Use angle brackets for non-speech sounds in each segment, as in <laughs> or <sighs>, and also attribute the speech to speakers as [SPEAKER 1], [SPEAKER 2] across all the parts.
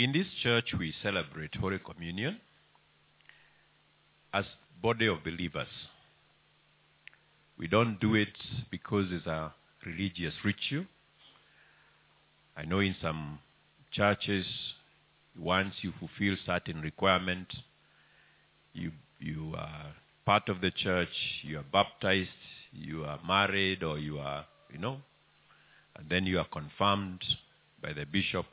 [SPEAKER 1] In this church, we celebrate Holy Communion as body of believers. We don't do it because it's a religious ritual. I know in some churches, once you fulfill certain requirement, you you are part of the church, you are baptized, you are married, or you are, you know, and then you are confirmed by the bishop,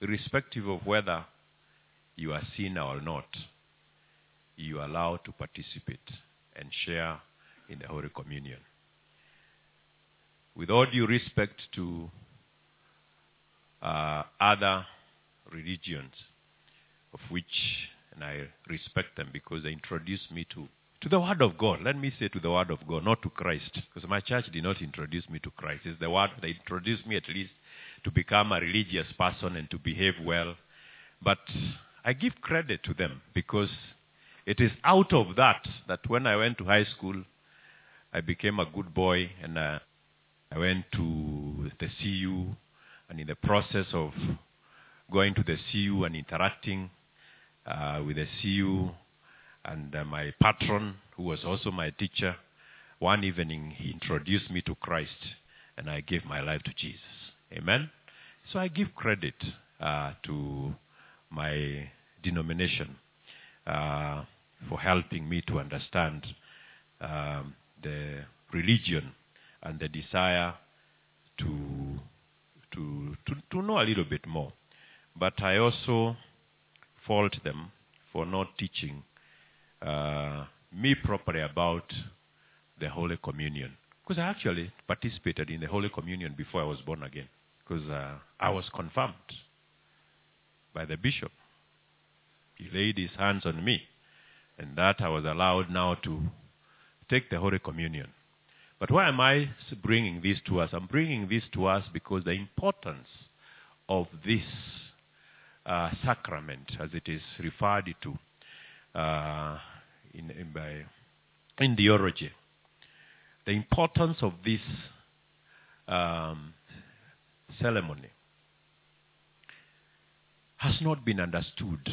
[SPEAKER 1] irrespective of whether you are sinner or not, you are allowed to participate and share in the Holy Communion. With all due respect to uh, other religions, of which, and I respect them because they introduced me to, to the Word of God. Let me say to the Word of God, not to Christ, because my church did not introduce me to Christ. It's the Word that introduced me at least to become a religious person and to behave well. But I give credit to them because it is out of that that when I went to high school, I became a good boy and uh, I went to the CU and in the process of going to the CU and interacting uh, with the CU and uh, my patron, who was also my teacher, one evening he introduced me to Christ and I gave my life to Jesus. Amen? So I give credit uh, to my denomination uh, for helping me to understand um, the religion and the desire to, to, to, to know a little bit more. But I also fault them for not teaching uh, me properly about the Holy Communion. Because I actually participated in the Holy Communion before I was born again. Because uh, I was confirmed by the bishop. He laid his hands on me. And that I was allowed now to take the Holy Communion. But why am I bringing this to us? I'm bringing this to us because the importance of this uh, sacrament, as it is referred to uh, in, in, by, in theology, the importance of this um, ceremony has not been understood.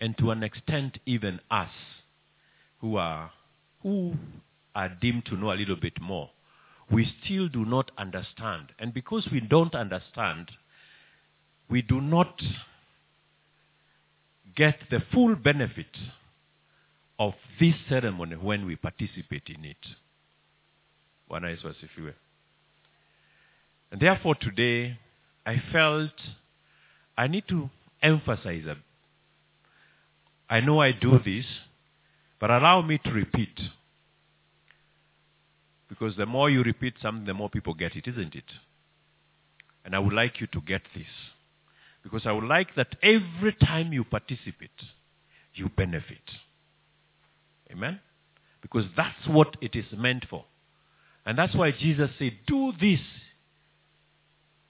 [SPEAKER 1] And to an extent, even us who are, who are deemed to know a little bit more, we still do not understand. And because we don't understand, we do not get the full benefit of this ceremony when we participate in it. Bwana Yesu asifiwe. And therefore today, I felt I need to emphasize I know I do this, but allow me to repeat. Because the more you repeat something, the more people get it, isn't it? And I would like you to get this. Because I would like that every time you participate, you benefit. Amen? Because that's what it is meant for. And that's why Jesus said, Do this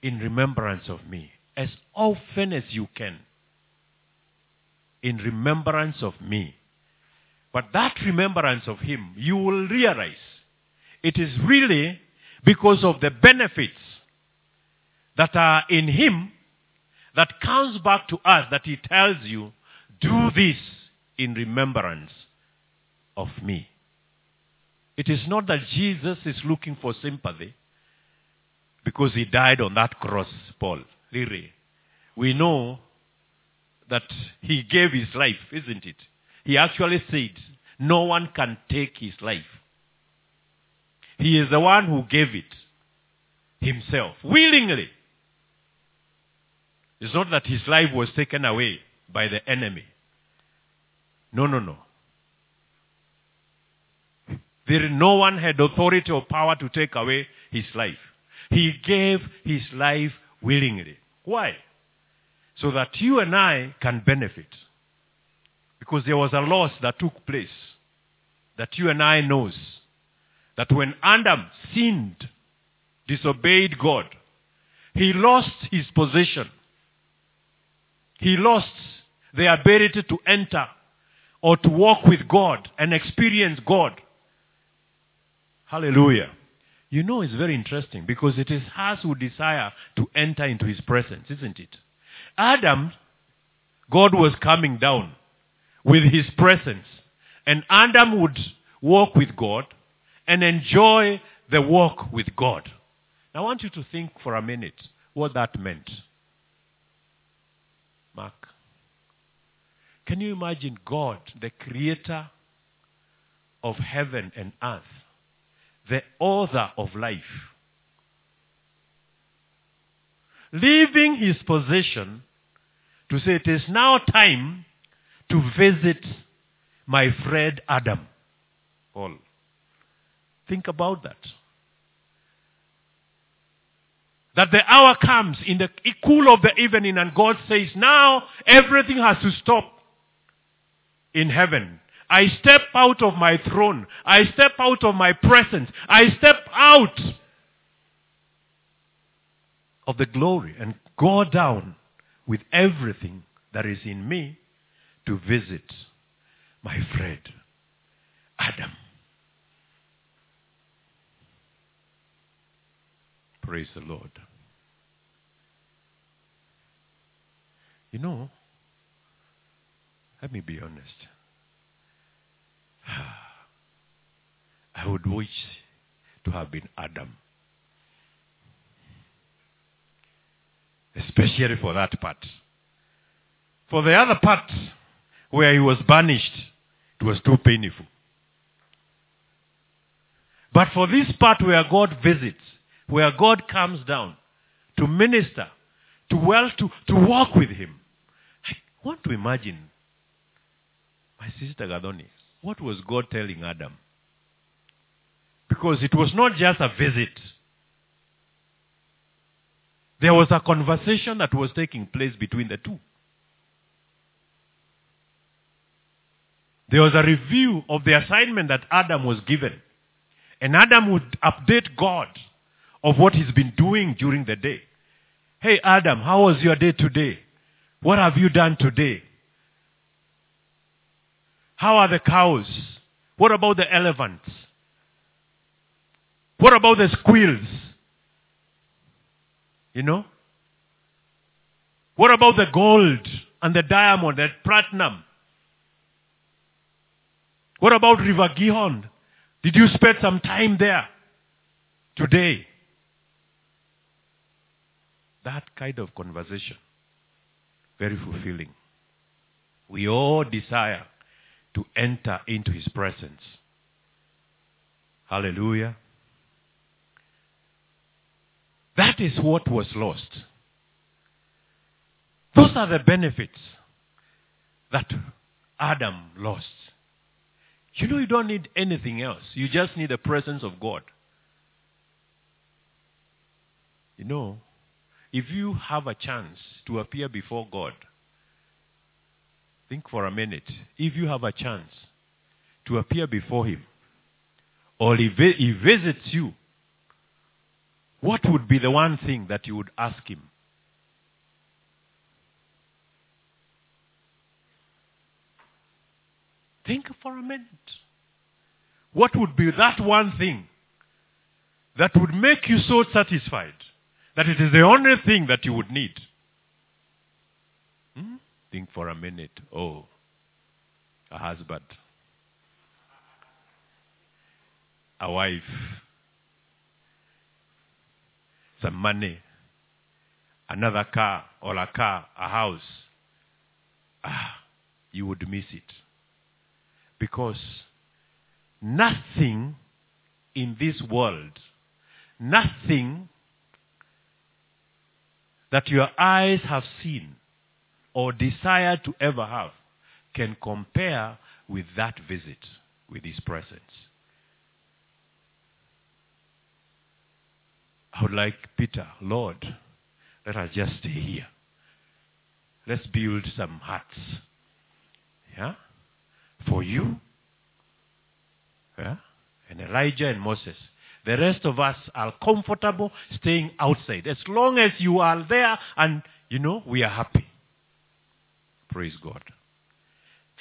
[SPEAKER 1] in remembrance of me as often as you can. In remembrance of me. But that remembrance of him, you will realize it is really because of the benefits that are in him that comes back to us that he tells you, do this in remembrance of me. It is not that Jesus is looking for sympathy because he died on that cross, Paul. Really. We know that he gave his life, isn't it? He actually said, no one can take his life. He is the one who gave it himself, willingly. It's not that his life was taken away by the enemy. No, no, no. There no one had authority or power to take away his life. He gave his life willingly. Why? So that you and I can benefit. Because there was a loss that took place that you and I knows. That when Adam sinned, disobeyed God, he lost his possession. He lost the ability to enter or to walk with God and experience God. Hallelujah. You know, it's very interesting because it is us who desire to enter into his presence, isn't it? Adam, God was coming down with his presence. And Adam would walk with God and enjoy the walk with God. I want you to think for a minute what that meant. Mark. Can you imagine God, the creator of heaven and earth, the author of life, leaving his position to say, It is now time to visit my friend Adam. Paul. Think about that. That the hour comes in the cool of the evening and God says, now everything has to stop in heaven. I step out of my throne. I step out of my presence. I step out of the glory and go down with everything that is in me to visit my friend Adam. Praise the Lord. You know, let me be honest. <sighs> I would wish to have been Adam. Especially for that part. For the other part, where he was banished, it was too painful. But for this part where God visits, where God comes down to minister, to well, to, to walk with him, I want to imagine my sister Gadoni, what was God telling Adam? Because it was not just a visit. There was a conversation that was taking place between the two. There was a review of the assignment that Adam was given. And Adam would update God of what he's been doing during the day. Hey, Adam, how was your day today? What have you done today? How are the cows? What about the elephants? What about the squirrels? You know? What about the gold and the diamond, the platinum? What about River Gihon? Did you spend some time there today? That kind of conversation, very fulfilling. We all desire to enter into his presence. Hallelujah. That is what was lost. Those are the benefits that Adam lost. You know, you don't need anything else. You just need the presence of God. You know, if you have a chance to appear before God, think for a minute. If you have a chance to appear before Him, or He, he visits you, what would be the one thing that you would ask Him? Think for a minute. What would be that one thing that would make you so satisfied that it is the only thing that you would need? Think for a minute. Oh, a husband, a wife, some money, another car or a car, a house. Ah, you would miss it. Because nothing in this world, nothing that your eyes have seen or desire to ever have can compare with that visit, with his presence. I would like Peter, Lord, let us just stay here. Let's build some huts. Yeah? For you. Yeah? And Elijah and Moses. The rest of us are comfortable staying outside. As long as you are there and, you know, we are happy. Praise God.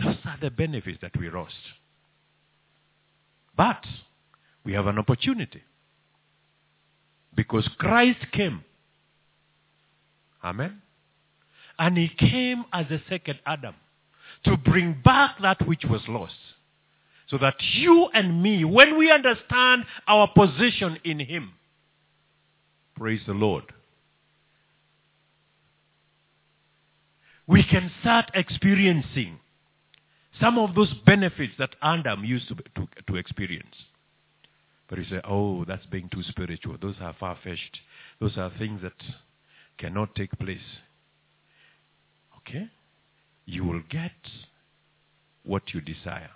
[SPEAKER 1] Those are the benefits that we lost. But we have an opportunity. Because Christ came. Amen. And he came as the second Adam to bring back that which was lost. So that you and me, when we understand our position in him, praise the Lord, we can start experiencing some of those benefits that Adam used to, to, to experience. But you say, oh, that's being too spiritual. Those are far-fetched. Those are things that cannot take place. Okay? You will get what you desire.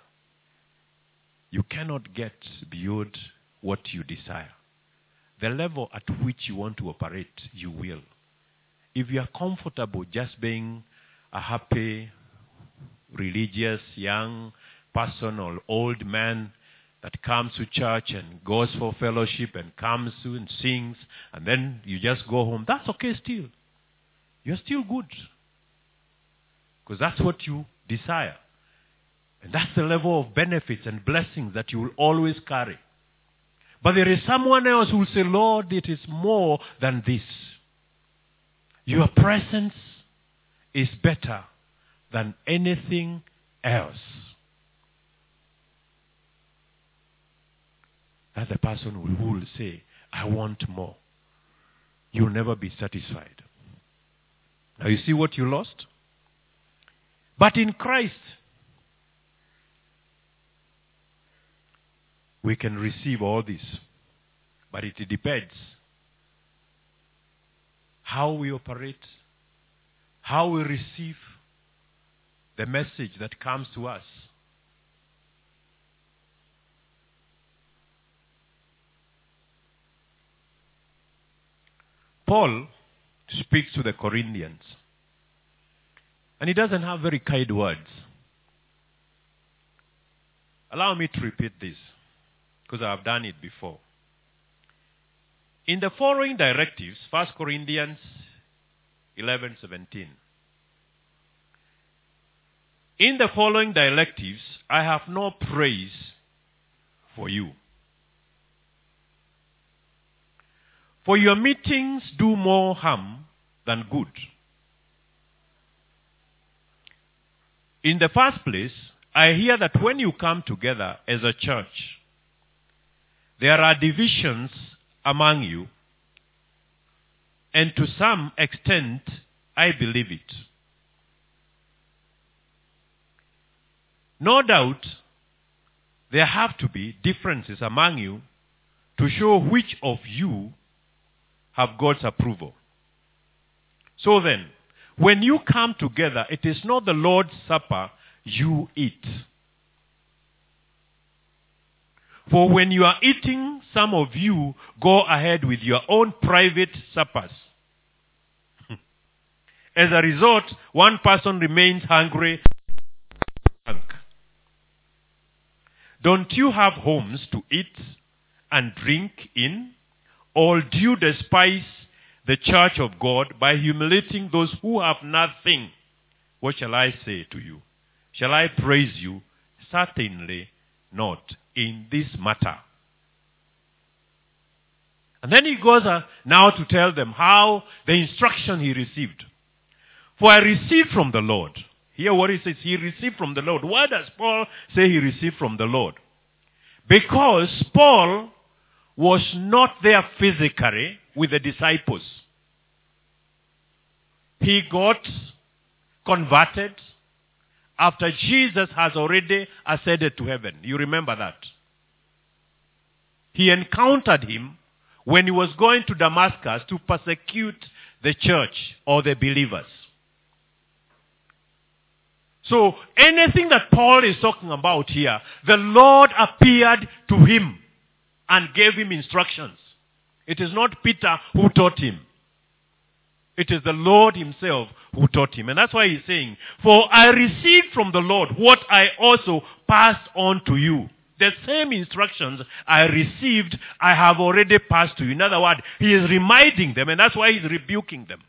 [SPEAKER 1] You cannot get beyond what you desire. The level at which you want to operate, you will. If you are comfortable just being a happy, religious young person or old man that comes to church and goes for fellowship and comes to and sings and then you just go home, that's okay still. You're still good. Because that's what you desire. And that's the level of benefits and blessings that you will always carry. But there is someone else who will say, Lord, it is more than this. Your presence is better than anything else. That's the person who will say, I want more. You'll never be satisfied. Now you see what you lost? But in Christ, we can receive all this. But it depends how we operate, how we receive the message that comes to us. Paul speaks to the Corinthians. And he doesn't have very kind words. Allow me to repeat this, because I have done it before. In the following directives, 1 Corinthians 11:17. In the following directives, I have no praise for you. For your meetings do more harm than good. In the first place, I hear that when you come together as a church, there are divisions among you, and to some extent, I believe it. No doubt, there have to be differences among you to show which of you have God's approval. So then, when you come together, it is not the Lord's Supper you eat. For when you are eating, some of you go ahead with your own private suppers. As a result, one person remains hungry. Don't you have homes to eat and drink in? Or do you despise the church of God by humiliating those who have nothing? What shall I say to you? Shall I praise you? Certainly not in this matter. And then he goes uh, now to tell them how the instruction he received. For I received from the Lord. Here what he says, he received from the Lord. Why does Paul say he received from the Lord? Because Paul was not there physically with the disciples. He got converted after Jesus has already ascended to heaven. You remember that. He encountered him when he was going to Damascus to persecute the church or the believers. So anything that Paul is talking about here, the Lord appeared to him and gave him instructions. It is not Peter who taught him. It is the Lord himself who taught him. And that's why he's saying, For I received from the Lord what I also passed on to you. The same instructions I received, I have already passed to you. In other words, he is reminding them, and that's why he's rebuking them.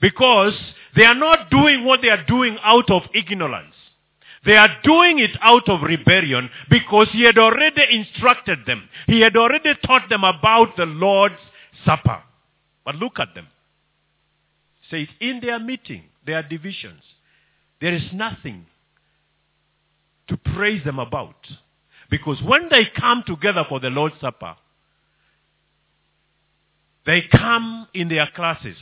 [SPEAKER 1] Because they are not doing what they are doing out of ignorance. They are doing it out of rebellion because he had already instructed them. He had already taught them about the Lord's Supper. But look at them. says in their meeting, their divisions, there is nothing to praise them about. Because when they come together for the Lord's Supper, they come in their classes.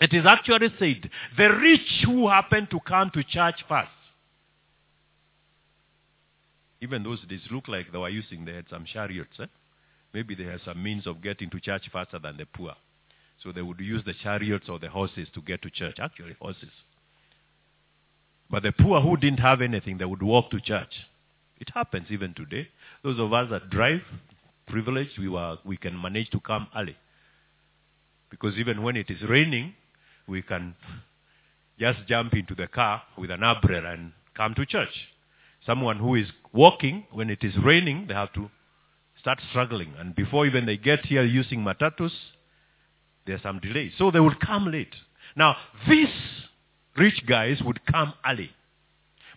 [SPEAKER 1] It is actually said, the rich who happen to come to church first. Even those days look like they were using, they had some chariots. Eh? Maybe they had some means of getting to church faster than the poor. So they would use the chariots or the horses to get to church. Actually, horses. But the poor who didn't have anything, they would walk to church. It happens even today. Those of us that drive, privileged, we, were, we can manage to come early. Because even when it is raining, we can just jump into the car with an umbrella and come to church. Someone who is walking, when it is raining, they have to start struggling. And before even they get here using matatus, there's some delay. So they would come late. Now, these rich guys would come early.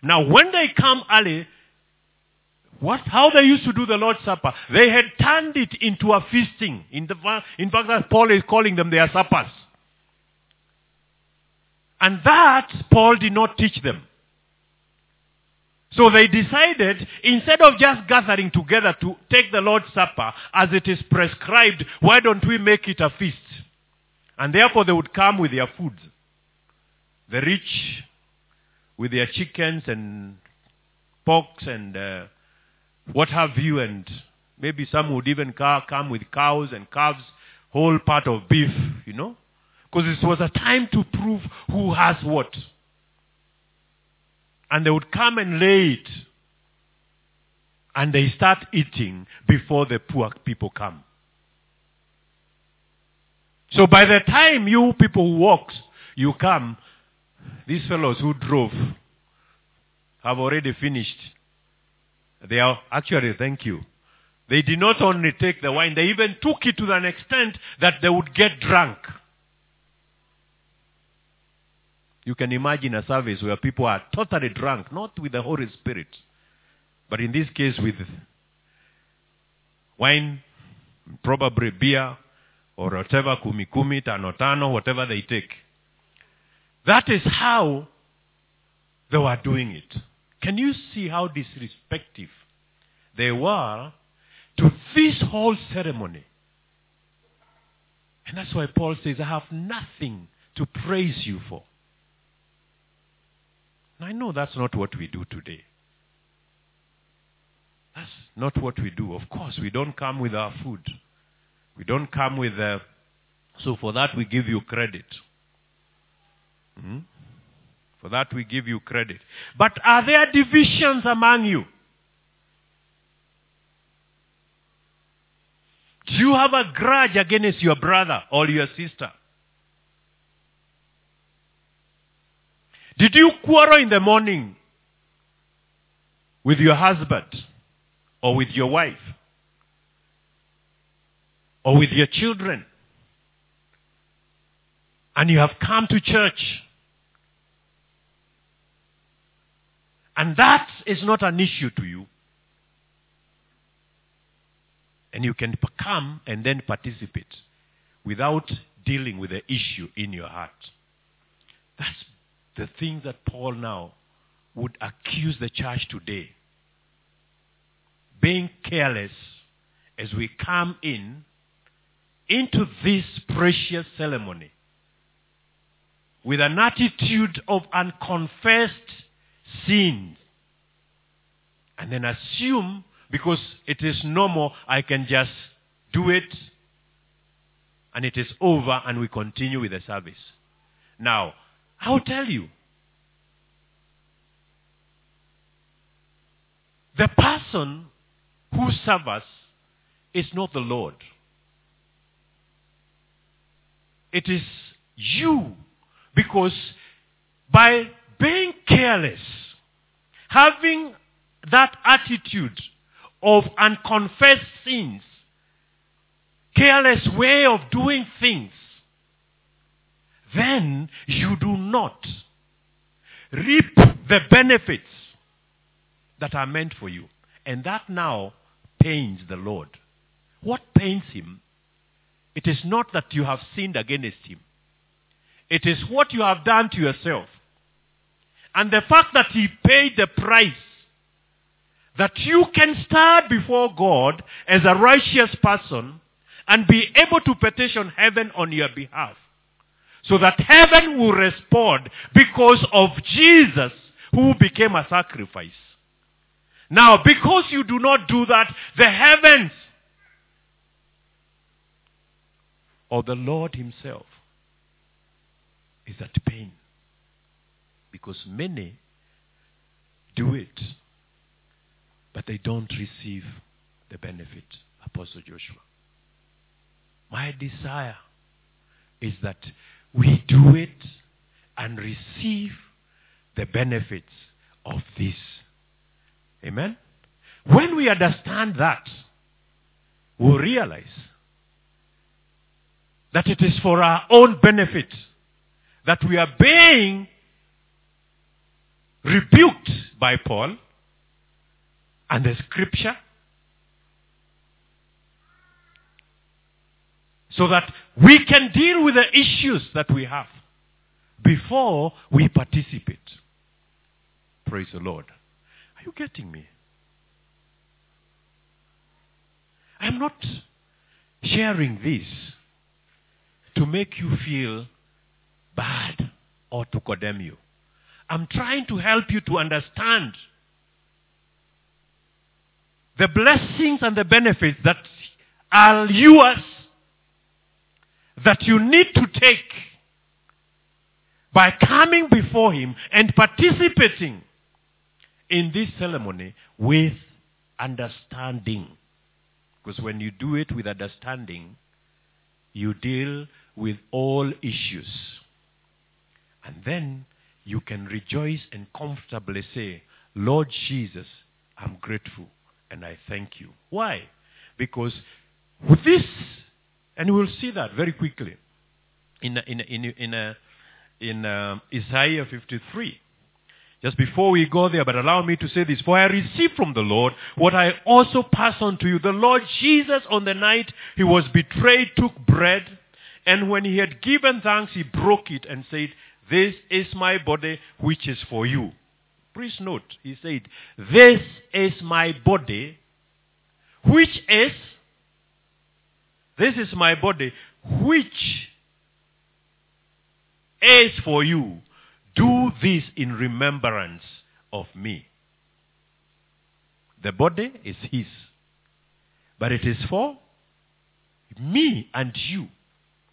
[SPEAKER 1] Now, when they come early, what, how they used to do the Lord's Supper, they had turned it into a feasting. In, the, in fact, Paul is calling them their suppers. And that Paul did not teach them. So they decided, instead of just gathering together to take the Lord's Supper as it is prescribed, why don't we make it a feast? And therefore they would come with their foods. The rich with their chickens and porks and uh, what have you, and maybe some would even come with cows and calves, whole part of beef, you know. Because it was a time to prove who has what. And they would come and lay it. And they start eating before the poor people come. So by the time you people who walked, you come, these fellows who drove have already finished. They are actually, thank you. They did not only take the wine, they even took it to an extent that they would get drunk. You can imagine a service where people are totally drunk, not with the Holy Spirit, but in this case with wine, probably beer, or whatever, kumi kumi, tano tano, whatever they take. That is how they were doing it. Can you see how disrespectful they were to this whole ceremony? And that's why Paul says, I have nothing to praise you for. I know that's not what we do today. That's not what we do. Of course, we don't come with our food. We don't come with... Uh, so for that we give you credit. Hmm? For that we give you credit. But are there divisions among you? Do you have a grudge against your brother or your sister? Did you quarrel in the morning with your husband or with your wife or with your children? And you have come to church. And that is not an issue to you. And you can come and then participate without dealing with the issue in your heart. That's the things that Paul now would accuse the church today. Being careless as we come in into this precious ceremony with an attitude of unconfessed sin and then assume because it is normal I can just do it and it is over and we continue with the service. Now, I'll tell you. The person who serves us is not the Lord. It is you. Because by being careless, having that attitude of unconfessed sins, careless way of doing things, then you do not reap the benefits that are meant for you. And that now pains the Lord. What pains him? It is not that you have sinned against him. It is what you have done to yourself. And the fact that he paid the price that you can stand before God as a righteous person and be able to petition heaven on your behalf. So that heaven will respond because of Jesus who became a sacrifice. Now, because you do not do that, the heavens or the Lord himself is at pain. Because many do it, but they don't receive the benefit. Apostle Joshua. My desire is that we do it and receive the benefits of this. Amen? When we understand that, we'll realize that it is for our own benefit that we are being rebuked by Paul and the scripture so that we can deal with the issues that we have before we participate. Praise the Lord. Are you getting me? I'm not sharing this to make you feel bad or to condemn you. I'm trying to help you to understand the blessings and the benefits that are yours that you need to take by coming before him and participating in this ceremony with understanding. Because when you do it with understanding, you deal with all issues. And then you can rejoice and comfortably say, Lord Jesus, I'm grateful and I thank you. Why? Because with this, and we'll see that very quickly in, in, in, in, in, in uh, Isaiah 53. Just before we go there, but allow me to say this. For I received from the Lord what I also pass on to you. The Lord Jesus on the night he was betrayed took bread, and when he had given thanks, he broke it and said, This is my body which is for you. Please note, he said, This is my body which is, this is my body which is for you. Do this in remembrance of me. The body is his. But it is for me and you.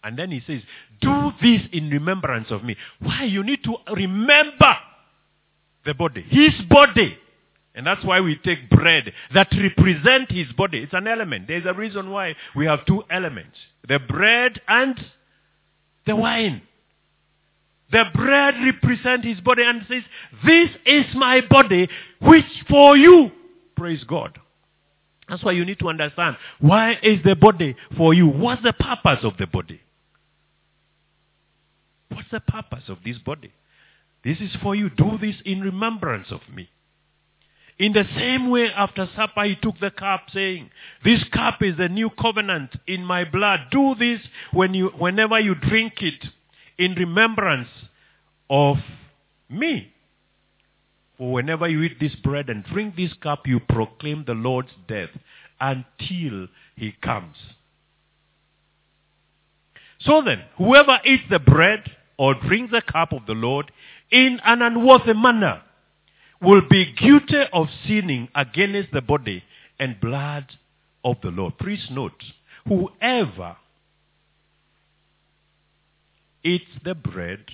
[SPEAKER 1] And then he says, do this in remembrance of me. Why? You need to remember the body. His body. And that's why we take bread that represent his body. It's an element. There's a reason why we have two elements. The bread and the wine. The bread represents his body and says, This is my body, which for you. Praise God. That's why you need to understand. Why is the body for you? What's the purpose of the body? What's the purpose of this body? This is for you. Do this in remembrance of me. In the same way, after supper, he took the cup, saying, This cup is the new covenant in my blood. Do this when you, whenever you drink it in remembrance of me. For whenever you eat this bread and drink this cup, you proclaim the Lord's death until he comes. So then, whoever eats the bread or drinks the cup of the Lord in an unworthy manner will be guilty of sinning against the body and blood of the Lord. Please note, whoever eats the bread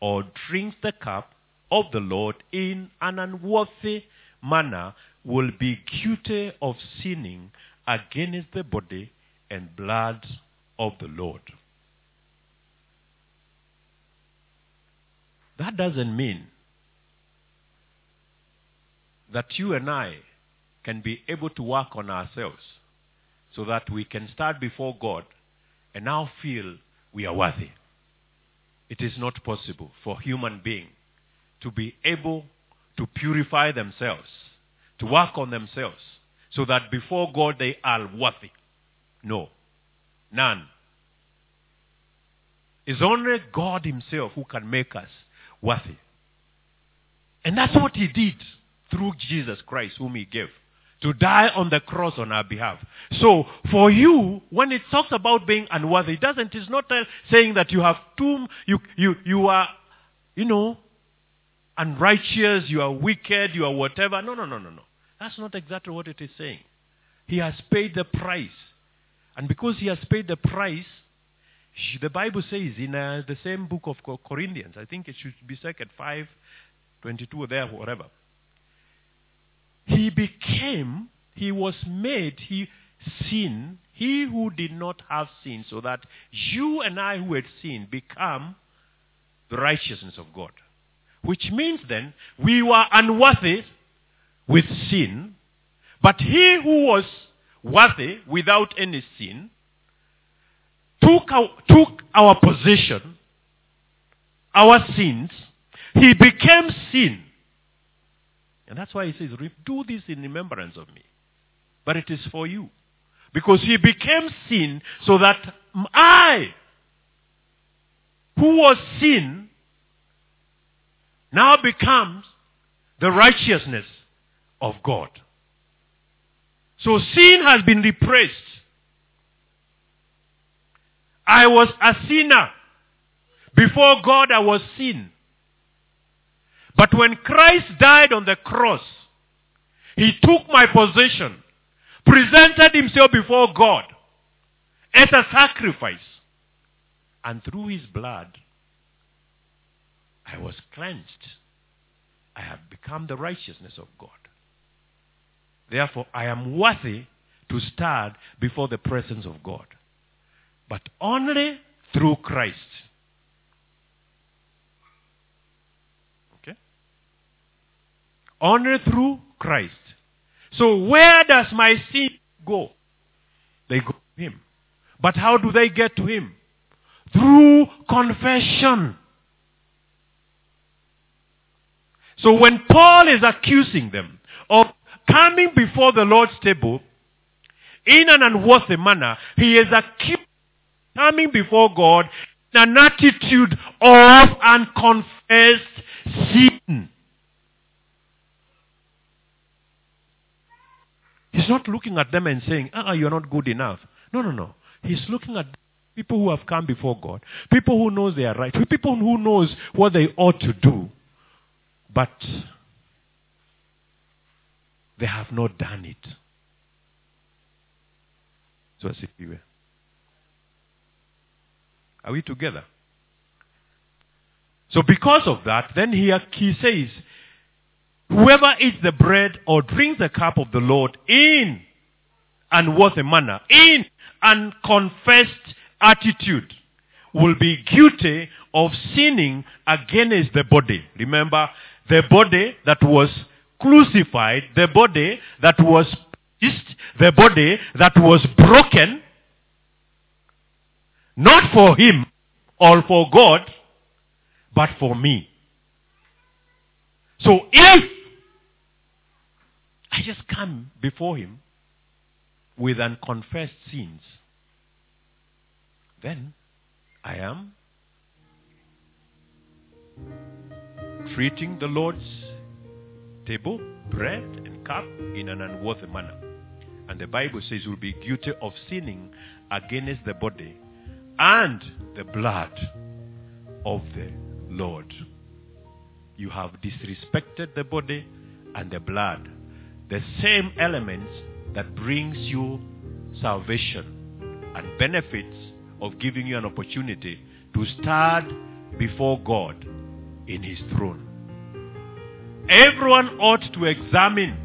[SPEAKER 1] or drinks the cup of the Lord in an unworthy manner will be guilty of sinning against the body and blood of the Lord. That doesn't mean that you and I can be able to work on ourselves so that we can stand before God and now feel we are worthy. It is not possible for human being to be able to purify themselves, to work on themselves, so that before God they are worthy. No. None. It's only God himself who can make us worthy. And that's what he did through Jesus Christ, whom he gave, to die on the cross on our behalf. So, for you, when it talks about being unworthy, it doesn't, it's not uh, saying that you have too, you, you, you are, you know, unrighteous, you are wicked, you are whatever. No, no, no, no, no. That's not exactly what it is saying. He has paid the price. And because he has paid the price, the Bible says in uh, the same book of Corinthians, I think it should be second 5, 22 or there, whatever. He became, he was made, he sin, he who did not have sin, so that you and I who had sinned become the righteousness of God. Which means then, we were unworthy with sin, but he who was worthy without any sin took our, took our possession, our sins, he became sin. And that's why he says, do this in remembrance of me. But it is for you. Because he became sin so that I, who was sin, now becomes the righteousness of God. So sin has been repressed. I was a sinner. Before God, I was sin. But when Christ died on the cross, he took my position, presented himself before God as a sacrifice. And through his blood, I was cleansed. I have become the righteousness of God. Therefore, I am worthy to stand before the presence of God. But only through Christ. Only through Christ. So where does my sin go? They go to him. But how do they get to him? Through confession. So when Paul is accusing them of coming before the Lord's table in an unworthy manner, he is accused coming before God in an attitude of unconfessed sin. He's not looking at them and saying, ah, you're not good enough. No, no, no. He's looking at people who have come before God, people who knows they are right, people who knows what they ought to do, but they have not done it. So as if we were. Are we together? So because of that, then he, he says, whoever eats the bread or drinks the cup of the Lord in unworthy manner, in unconfessed attitude, will be guilty of sinning against the body. Remember, the body that was crucified, the body that was pierced, the body that was broken, not for him or for God, but for me. So if I just come before him with unconfessed sins, then I am treating the Lord's table, bread, and cup in an unworthy manner. And the Bible says we'll be guilty of sinning against the body and the blood of the Lord. You have disrespected the body and the blood, the same elements that brings you salvation and benefits of giving you an opportunity to stand before God in his throne. Everyone ought to examine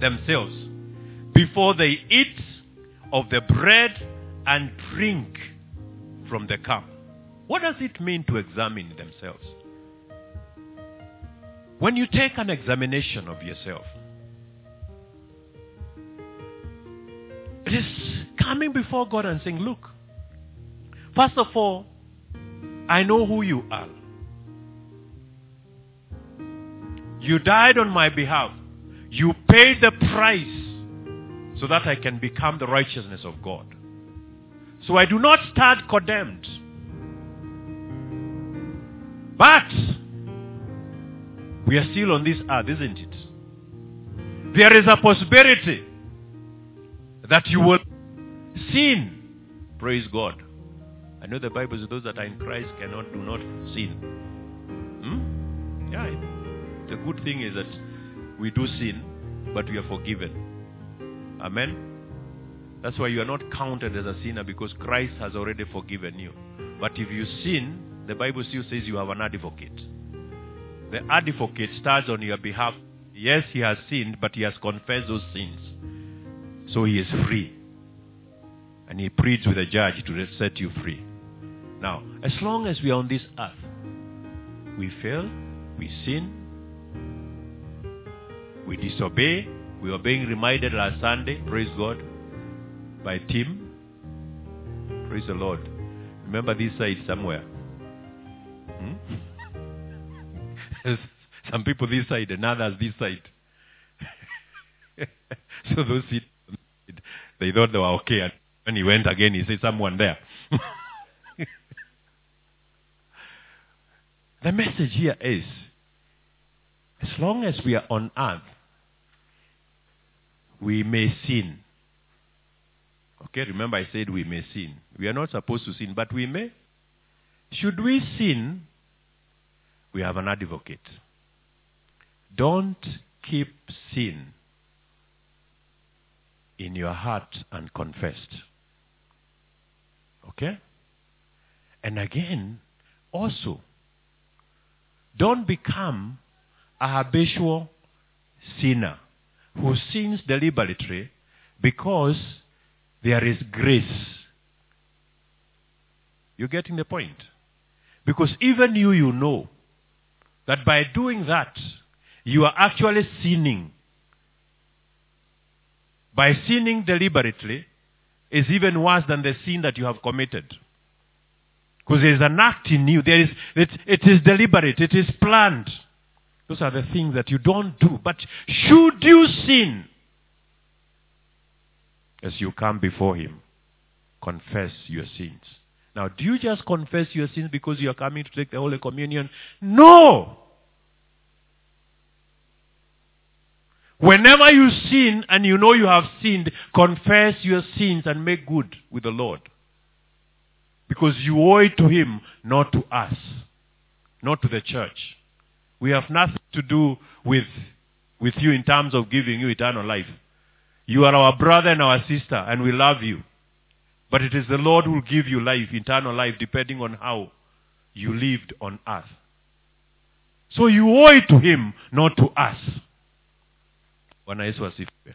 [SPEAKER 1] themselves before they eat of the bread and drink from the cup. What does it mean to examine themselves? When you take an examination of yourself, it is coming before God and saying, Look, first of all, I know who you are. You died on my behalf. You paid the price so that I can become the righteousness of God. So I do not stand condemned. But we are still on this earth, isn't it? There is a possibility that you will sin. Praise God. I know the Bible says those that are in Christ cannot do not sin. Hmm? Yeah. The good thing is that we do sin, but we are forgiven. Amen. That's why you are not counted as a sinner because Christ has already forgiven you. But if you sin, the Bible still says you have an advocate. The advocate stands on your behalf. Yes, he has sinned, but he has confessed those sins. So he is free. And he pleads with the judge to set you free. Now, as long as we are on this earth, we fail, we sin, we disobey. We were being reminded last Sunday, praise God, by Tim. Praise the Lord. Remember this side somewhere. Hmm? <laughs> Some people this side and others this side. <laughs> so those they thought they were okay. And when he went again, he said, someone there. <laughs> the message here is, as long as we are on earth, we may sin. Okay, remember I said we may sin. We are not supposed to sin, but we may. Should we sin, we have an advocate. Don't keep sin in your heart and confessed. Okay? And again, also, don't become a habitual sinner who sins deliberately because there is grace. You're getting the point? Because even you, you know that by doing that, you are actually sinning. By sinning deliberately is even worse than the sin that you have committed. Because there is an act in you. There is, it, it is deliberate. It is planned. Those are the things that you don't do. But should you sin, as you come before him, confess your sins. Now, do you just confess your sins because you are coming to take the Holy Communion? No! Whenever you sin and you know you have sinned, confess your sins and make good with the Lord. Because you owe it to him, not to us, not to the church. We have nothing to do with, with you in terms of giving you eternal life. You are our brother and our sister, and we love you. But it is the Lord who will give you life, eternal life, depending on how you lived on earth. So you owe it to him, not to us. Bwana Yesu asifiwe.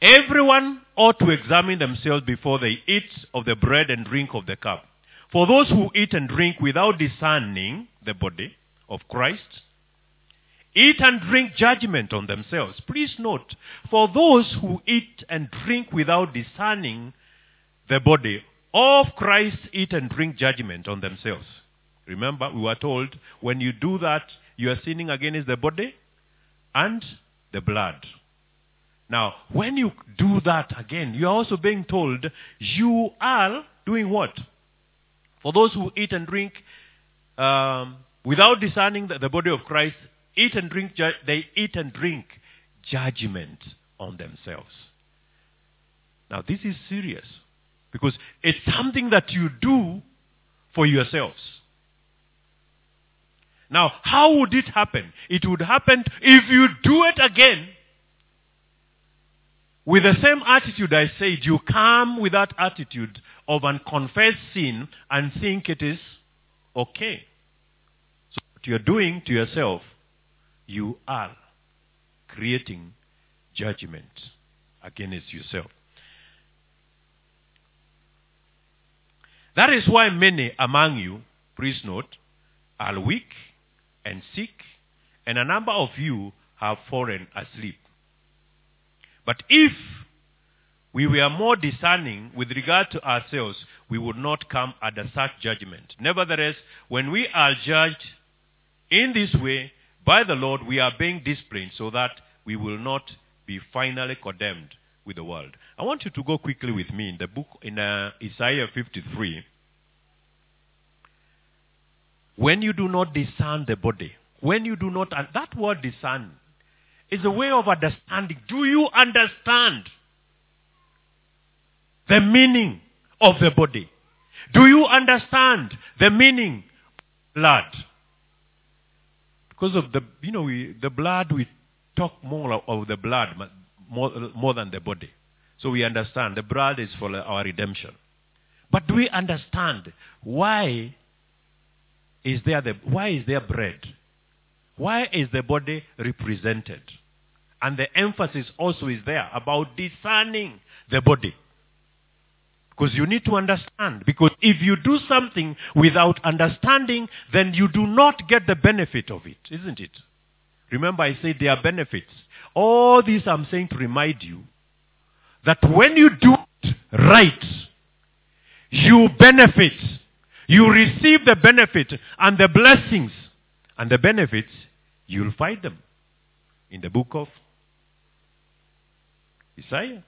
[SPEAKER 1] Everyone ought to examine themselves before they eat of the bread and drink of the cup. For those who eat and drink without discerning the body of Christ, eat and drink judgment on themselves. Please note, for those who eat and drink without discerning the body of Christ, eat and drink judgment on themselves. Remember, we were told when you do that, you are sinning against the body and the blood. Now, when you do that again, you are also being told you are doing what? For those who eat and drink um, without discerning the, the, body of Christ, eat and drink, ju- they eat and drink judgment on themselves. Now, this is serious because it's something that you do for yourselves. Now, how would it happen? It would happen if you do it again with the same attitude I said. You come with that attitude of unconfessed sin and think it is okay. So what you're doing to yourself, you are creating judgment against yourself. That is why many among you, please note, are weak and sick, and a number of you have fallen asleep. But if we were more discerning with regard to ourselves, we would not come under such judgment. Nevertheless, when we are judged in this way by the Lord, we are being disciplined so that we will not be finally condemned with the world. I want you to go quickly with me in the book in uh, Isaiah 53. When you do not discern the body, when you do not, and that word discern is a way of understanding. Do you understand the meaning of the body? Do you understand the meaning of blood? Because of the, you know, we, the blood, we talk more of the blood more, more than the body. So we understand the blood is for our redemption. But do we understand why is there the, why is there bread? Why is the body represented? And the emphasis also is there about discerning the body. Because you need to understand. Because if you do something without understanding, then you do not get the benefit of it, isn't it? Remember, I said there are benefits. All this I'm saying to remind you that when you do it right, you benefit. You receive the benefit and the blessings and the benefits, you'll find them in the book of Isaiah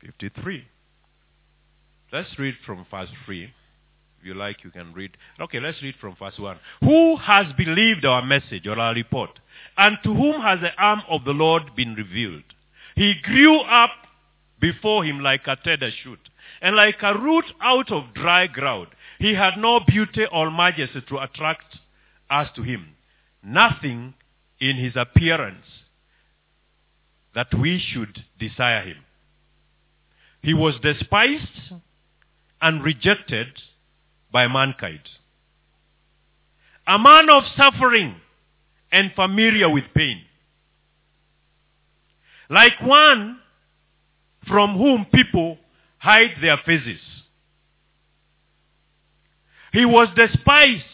[SPEAKER 1] 53. Let's read from verse 3. If you like, you can read. Okay, let's read from verse 1. Who has believed our message or our report? And to whom has the arm of the Lord been revealed? He grew up before him like a tender shoot, and like a root out of dry ground. He had no beauty or majesty to attract us to him. Nothing in his appearance that we should desire him. He was despised and rejected by mankind. A man of suffering and familiar with pain. Like one from whom people hide their faces. He was despised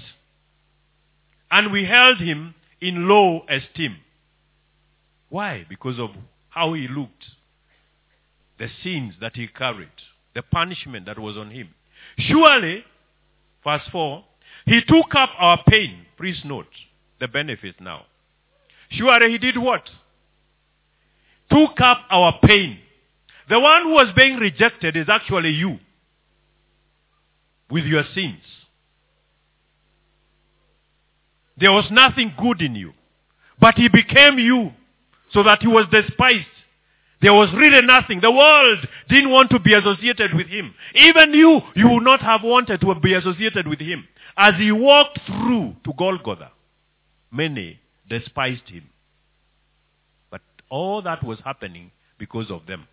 [SPEAKER 1] and we held him in low esteem. Why? Because of how he looked, the sins that he carried, the punishment that was on him. Surely, verse 4, he took up our pain. Please note the benefit now. Surely he did what? Took up our pain. The one who was being rejected is actually you with your sins. There was nothing good in you. But he became you so that he was despised. There was really nothing. The world didn't want to be associated with him. Even you, you would not have wanted to be associated with him. As he walked through to Golgotha, many despised him. But all that was happening because of them.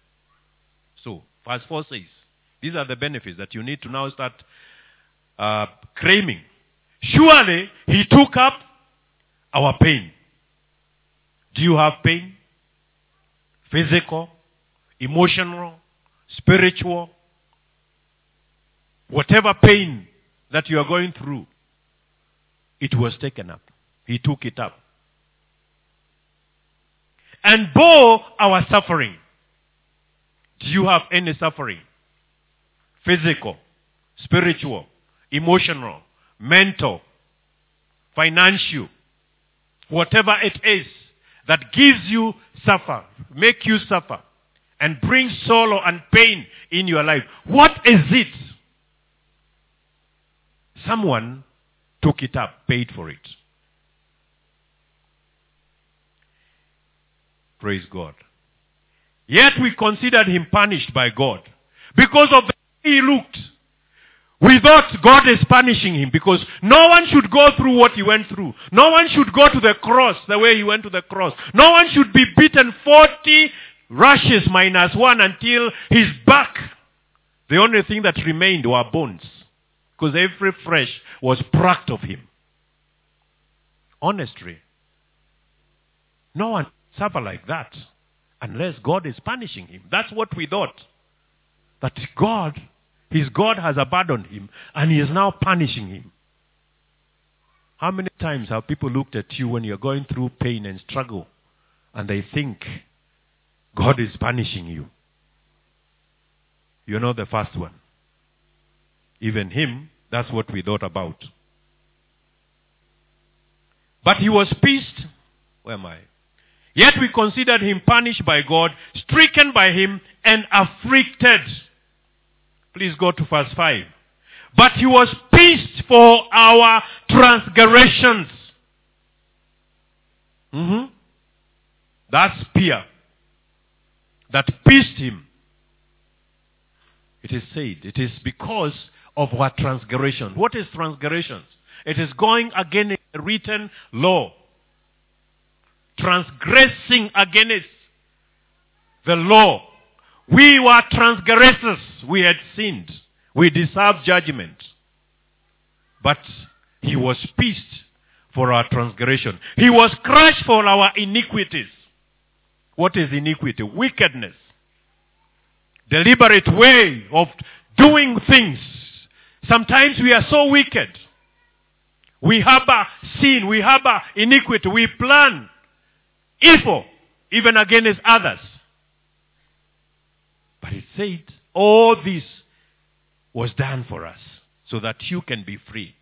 [SPEAKER 1] So, verse 4 says, these are the benefits that you need to now start uh, claiming. Surely, he took up our pain. Do you have pain? Physical, emotional, spiritual, whatever pain that you are going through, it was taken up. He took it up. And bore our suffering. Do you have any suffering? Physical, spiritual, emotional, mental, financial, whatever it is that gives you suffer, make you suffer, and bring sorrow and pain in your life. What is it? Someone took it up, paid for it. Praise God. Yet we considered him punished by God because of the way he looked. We thought God is punishing him because no one should go through what he went through. No one should go to the cross the way he went to the cross. No one should be beaten 40 rushes minus one until his back. The only thing that remained were bones because every flesh was plucked of him. Honestly, no one suffer like that unless God is punishing him. That's what we thought. That God, his God has abandoned him and he is now punishing him. How many times have people looked at you when you're going through pain and struggle and they think God is punishing you? You're not the first one. Even him, that's what we thought about. But he was pierced. Where am I? Yet we considered him punished by God, stricken by him, and afflicted. Please go to verse 5. But he was pierced for our transgressions. hmm That spear that pierced him. It is said, it is because of our transgression. What is transgressions? It is going against written law. Transgressing against the law. We were transgressors. We had sinned. We deserved judgment. But he was pierced for our transgression. He was crushed for our iniquities. What is iniquity? Wickedness. Deliberate way of doing things. Sometimes we are so wicked. We harbor sin. We harbor iniquity. We plan evil even against others. But it said all this was done for us so that you can be free.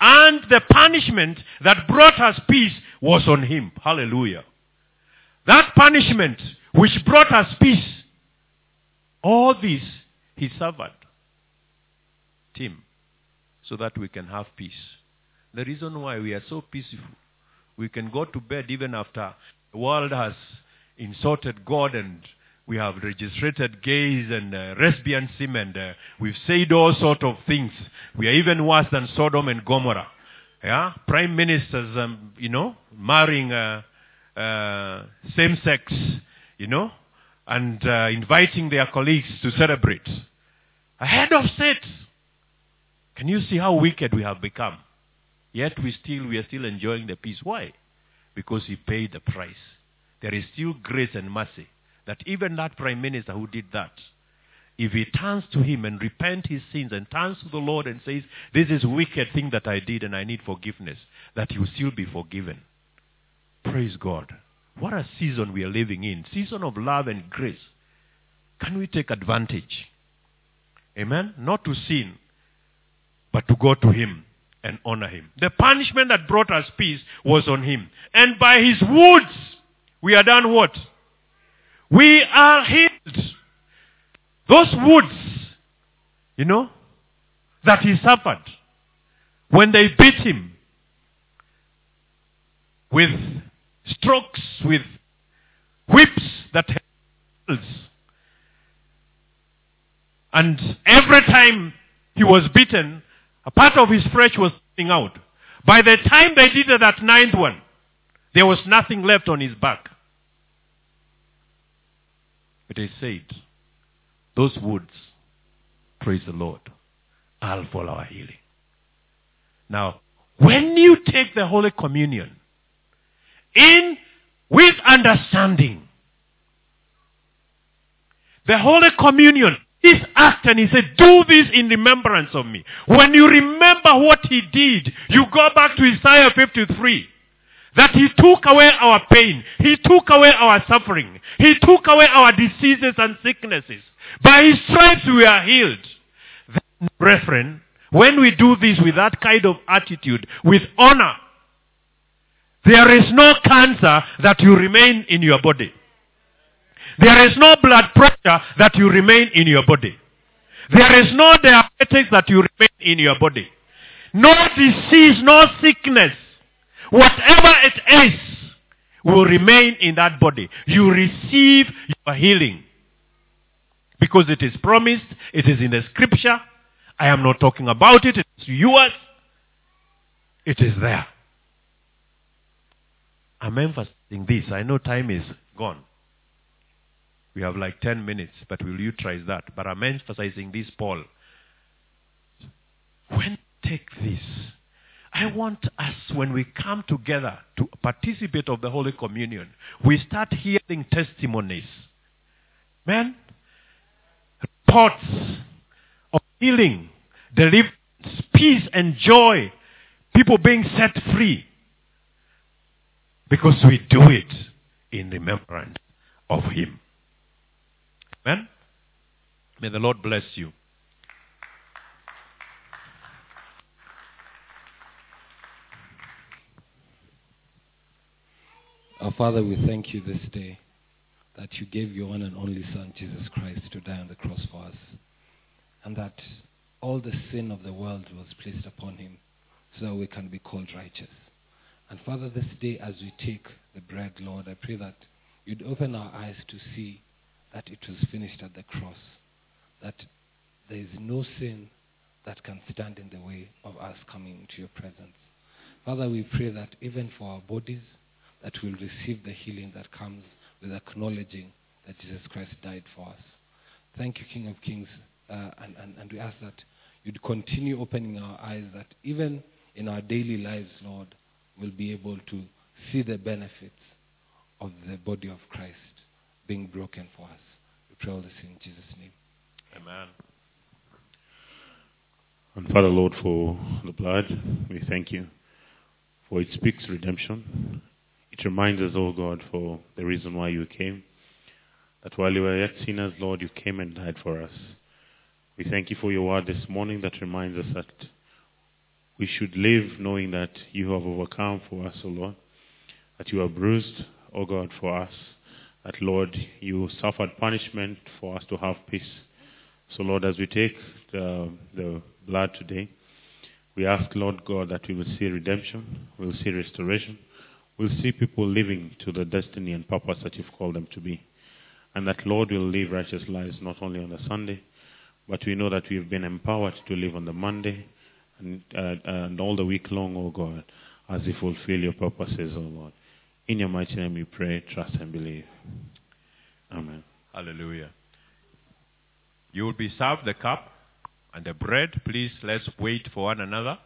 [SPEAKER 1] And the punishment that brought us peace was on him. Hallelujah. That punishment which brought us peace, all this he suffered. Tim, so that we can have peace. The reason why we are so peaceful, we can go to bed even after the world has insulted God and we have registered gays and uh, lesbianism and uh, we've said all sort of things. We are even worse than Sodom and Gomorrah. Yeah, prime ministers, um, you know, marrying uh, uh, same sex, you know, and uh, inviting their colleagues to celebrate. Ahead of set. Can you see how wicked we have become? Yet we still we are still enjoying the peace. Why? Because he paid the price. There is still grace and mercy that even that prime minister who did that, if he turns to him and repent his sins and turns to the Lord and says, this is wicked thing that I did and I need forgiveness, that he will still be forgiven. Praise God. What a season we are living in. Season of love and grace. Can we take advantage? Amen? Not to sin, but to go to him and honor him. The punishment that brought us peace was on him. And by his wounds, we are done what? We are healed. Those wounds, you know, that he suffered when they beat him with strokes, with whips that held. And every time he was beaten, a part of his flesh was coming out. By the time they did that ninth one, there was nothing left on his back. But is said, those woods, praise the Lord, are for our healing. Now, when you take the Holy Communion in with understanding, the Holy Communion is act and he said, do this in remembrance of me. When you remember what he did, you go back to Isaiah 53. That he took away our pain. He took away our suffering. He took away our diseases and sicknesses. By his stripes we are healed. Then, brethren, when we do this with that kind of attitude, with honor, there is no cancer that will remain in your body. There is no blood pressure that you remain in your body. There is no diabetes that you remain in your body. No disease, no sickness Whatever it is will remain in that body. You receive your healing. Because it is promised, it is in the scripture. I am not talking about it, it's yours. It is there. I'm emphasizing this. I know time is gone. We have like 10 minutes, but we'll utilize that. But I'm emphasizing this, Paul. When take this, I want us, when we come together to participate of the Holy Communion, we start hearing testimonies. Man, reports of healing, deliverance, peace and joy, people being set free. Because we do it in remembrance of Him. Amen? May the Lord bless you.
[SPEAKER 2] Our Father, we thank you this day that you gave your one and only Son, Jesus Christ, to die on the cross for us. And that all the sin of the world was placed upon him so that we can be called righteous. And Father, this day as we take the bread, Lord, I pray that you'd open our eyes to see that it was finished at the cross, that there is no sin that can stand in the way of us coming into your presence. Father, we pray that even for our bodies, that we'll receive the healing that comes with acknowledging that Jesus Christ died for us. Thank you, King of Kings. Uh, and, and, and we ask that you'd continue opening our eyes that even in our daily lives, Lord, we'll be able to see the benefits of the body of Christ being broken for us. We pray all this in Jesus' name.
[SPEAKER 1] Amen.
[SPEAKER 3] And Father, Lord, for the blood, we thank you for it speaks redemption. It reminds us, oh God, for the reason why you came. That while we were yet sinners, Lord, you came and died for us. We thank you for your word this morning that reminds us that we should live knowing that you have overcome for us, O Lord. That you are bruised, O God, for us. That, Lord, you suffered punishment for us to have peace. So, Lord, as we take the, the blood today, we ask, Lord God, that we will see redemption, we'll see restoration, we'll see people living to the destiny and purpose that you've called them to be. And that, Lord, we'll live righteous lives not only on the Sunday, but we know that we've been empowered to live on the Monday and, uh, and all the week long, O God, as we fulfill your purposes, O Lord. In your mighty name we pray, trust and believe. Amen.
[SPEAKER 1] Hallelujah. You will be served the cup and the bread. Please, let's wait for one another.